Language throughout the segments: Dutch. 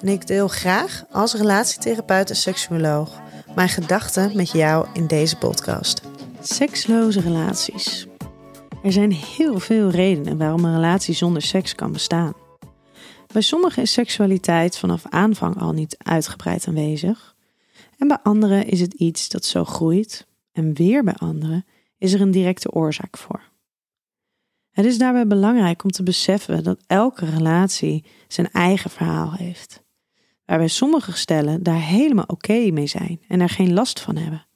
en ik deel graag als relatietherapeut en seksuoloog mijn gedachten met jou in deze podcast. Seksloze relaties. Er zijn heel veel redenen waarom een relatie zonder seks kan bestaan. Bij sommigen is seksualiteit vanaf aanvang al niet uitgebreid aanwezig. En bij anderen is het iets dat zo groeit. En weer bij anderen is er een directe oorzaak voor. Het is daarbij belangrijk om te beseffen dat elke relatie zijn eigen verhaal heeft. Waarbij sommige stellen daar helemaal oké mee zijn en er geen last van hebben,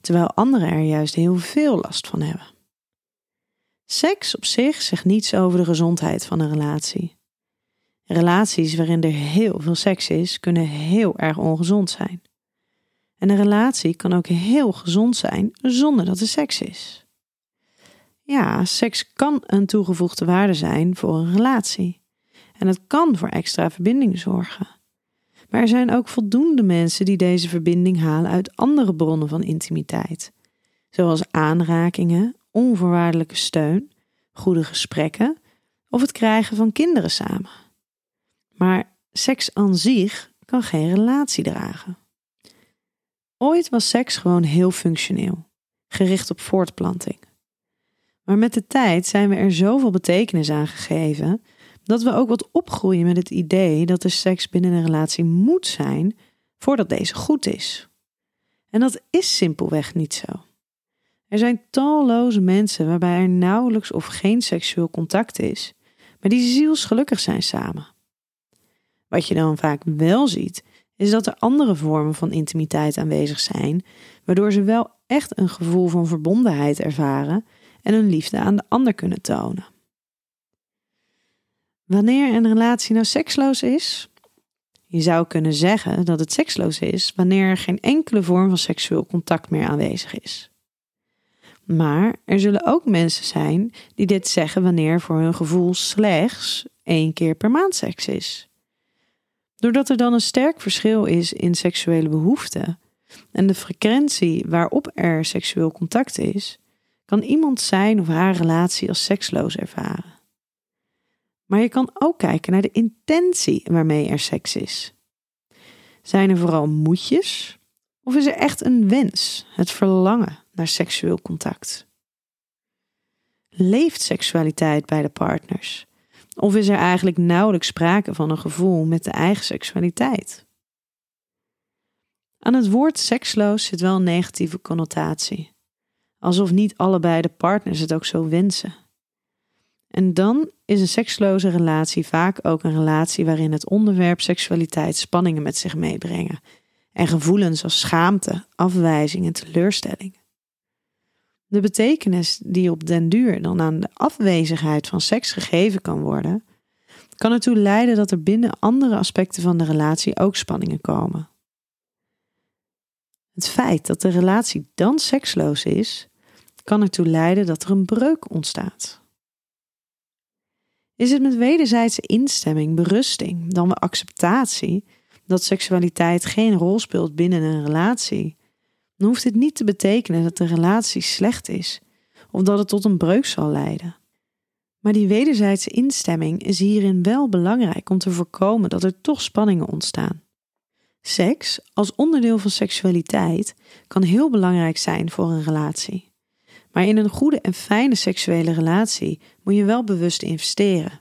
terwijl anderen er juist heel veel last van hebben. Seks op zich zegt niets over de gezondheid van een relatie. Relaties waarin er heel veel seks is, kunnen heel erg ongezond zijn. En een relatie kan ook heel gezond zijn zonder dat er seks is. Ja, seks kan een toegevoegde waarde zijn voor een relatie. En het kan voor extra verbinding zorgen. Maar er zijn ook voldoende mensen die deze verbinding halen uit andere bronnen van intimiteit, zoals aanrakingen, onvoorwaardelijke steun, goede gesprekken of het krijgen van kinderen samen. Maar seks aan zich kan geen relatie dragen. Ooit was seks gewoon heel functioneel, gericht op voortplanting. Maar met de tijd zijn we er zoveel betekenis aan gegeven dat we ook wat opgroeien met het idee dat de seks binnen een relatie moet zijn voordat deze goed is. En dat is simpelweg niet zo. Er zijn talloze mensen waarbij er nauwelijks of geen seksueel contact is, maar die zielsgelukkig zijn samen. Wat je dan vaak wel ziet, is dat er andere vormen van intimiteit aanwezig zijn, waardoor ze wel echt een gevoel van verbondenheid ervaren en hun liefde aan de ander kunnen tonen. Wanneer een relatie nou seksloos is? Je zou kunnen zeggen dat het seksloos is wanneer er geen enkele vorm van seksueel contact meer aanwezig is. Maar er zullen ook mensen zijn die dit zeggen wanneer voor hun gevoel slechts één keer per maand seks is. Doordat er dan een sterk verschil is in seksuele behoeften en de frequentie waarop er seksueel contact is, kan iemand zijn of haar relatie als seksloos ervaren. Maar je kan ook kijken naar de intentie waarmee er seks is. Zijn er vooral moedjes of is er echt een wens, het verlangen naar seksueel contact? Leeft seksualiteit bij de partners? Of is er eigenlijk nauwelijks sprake van een gevoel met de eigen seksualiteit? Aan het woord seksloos zit wel een negatieve connotatie. Alsof niet allebei de partners het ook zo wensen. En dan is een seksloze relatie vaak ook een relatie waarin het onderwerp seksualiteit spanningen met zich meebrengen en gevoelens als schaamte, afwijzing en teleurstelling. De betekenis die op den duur dan aan de afwezigheid van seks gegeven kan worden, kan ertoe leiden dat er binnen andere aspecten van de relatie ook spanningen komen. Het feit dat de relatie dan seksloos is, kan ertoe leiden dat er een breuk ontstaat. Is het met wederzijdse instemming, berusting, dan wel acceptatie dat seksualiteit geen rol speelt binnen een relatie, dan hoeft dit niet te betekenen dat de relatie slecht is of dat het tot een breuk zal leiden. Maar die wederzijdse instemming is hierin wel belangrijk om te voorkomen dat er toch spanningen ontstaan. Seks als onderdeel van seksualiteit kan heel belangrijk zijn voor een relatie. Maar in een goede en fijne seksuele relatie moet je wel bewust investeren.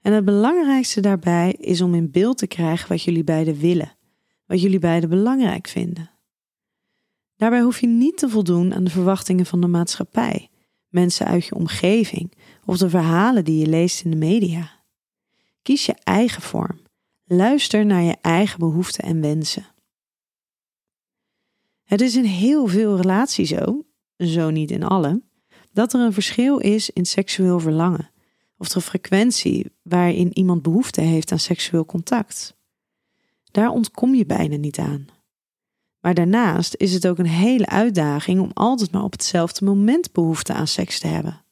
En het belangrijkste daarbij is om in beeld te krijgen wat jullie beiden willen, wat jullie beiden belangrijk vinden. Daarbij hoef je niet te voldoen aan de verwachtingen van de maatschappij, mensen uit je omgeving of de verhalen die je leest in de media. Kies je eigen vorm. Luister naar je eigen behoeften en wensen. Het is in heel veel relaties zo, zo niet in alle, dat er een verschil is in seksueel verlangen of de frequentie waarin iemand behoefte heeft aan seksueel contact. Daar ontkom je bijna niet aan. Maar daarnaast is het ook een hele uitdaging om altijd maar op hetzelfde moment behoefte aan seks te hebben.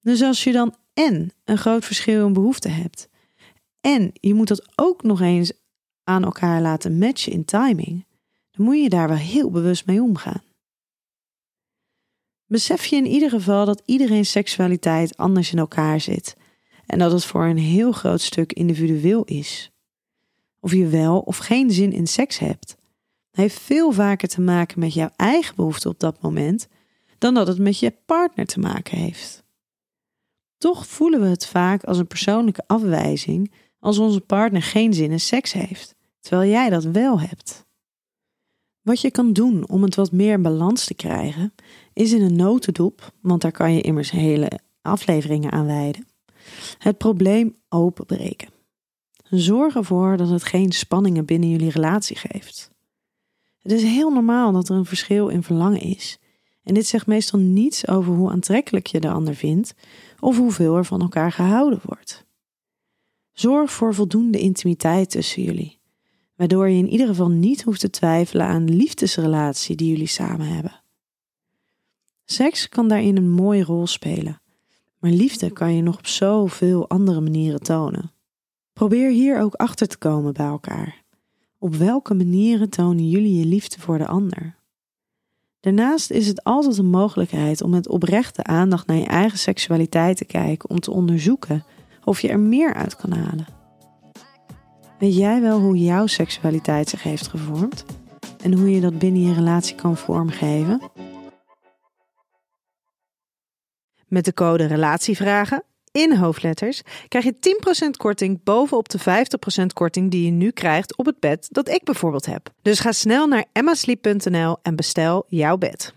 Dus als je dan en een groot verschil in behoefte hebt, en je moet dat ook nog eens aan elkaar laten matchen in timing, dan moet je daar wel heel bewust mee omgaan. Besef je in ieder geval dat iedereen seksualiteit anders in elkaar zit en dat het voor een heel groot stuk individueel is. Of je wel of geen zin in seks hebt, heeft veel vaker te maken met jouw eigen behoefte op dat moment dan dat het met je partner te maken heeft. Toch voelen we het vaak als een persoonlijke afwijzing als onze partner geen zin in seks heeft, terwijl jij dat wel hebt. Wat je kan doen om het wat meer balans te krijgen, is in een notendop, want daar kan je immers hele afleveringen aan wijden, het probleem openbreken. Zorg ervoor dat het geen spanningen binnen jullie relatie geeft. Het is heel normaal dat er een verschil in verlangen is. En dit zegt meestal niets over hoe aantrekkelijk je de ander vindt of hoeveel er van elkaar gehouden wordt. Zorg voor voldoende intimiteit tussen jullie, waardoor je in ieder geval niet hoeft te twijfelen aan de liefdesrelatie die jullie samen hebben. Seks kan daarin een mooie rol spelen, maar liefde kan je nog op zoveel andere manieren tonen. Probeer hier ook achter te komen bij elkaar. Op welke manieren tonen jullie je liefde voor de ander? Daarnaast is het altijd een mogelijkheid om met oprechte aandacht naar je eigen seksualiteit te kijken om te onderzoeken of je er meer uit kan halen. Weet jij wel hoe jouw seksualiteit zich heeft gevormd en hoe je dat binnen je relatie kan vormgeven? Met de code Relatievragen in hoofdletters krijg je 10% korting bovenop de 50% korting die je nu krijgt op het bed dat ik bijvoorbeeld heb. Dus ga snel naar emmasleep.nl en bestel jouw bed.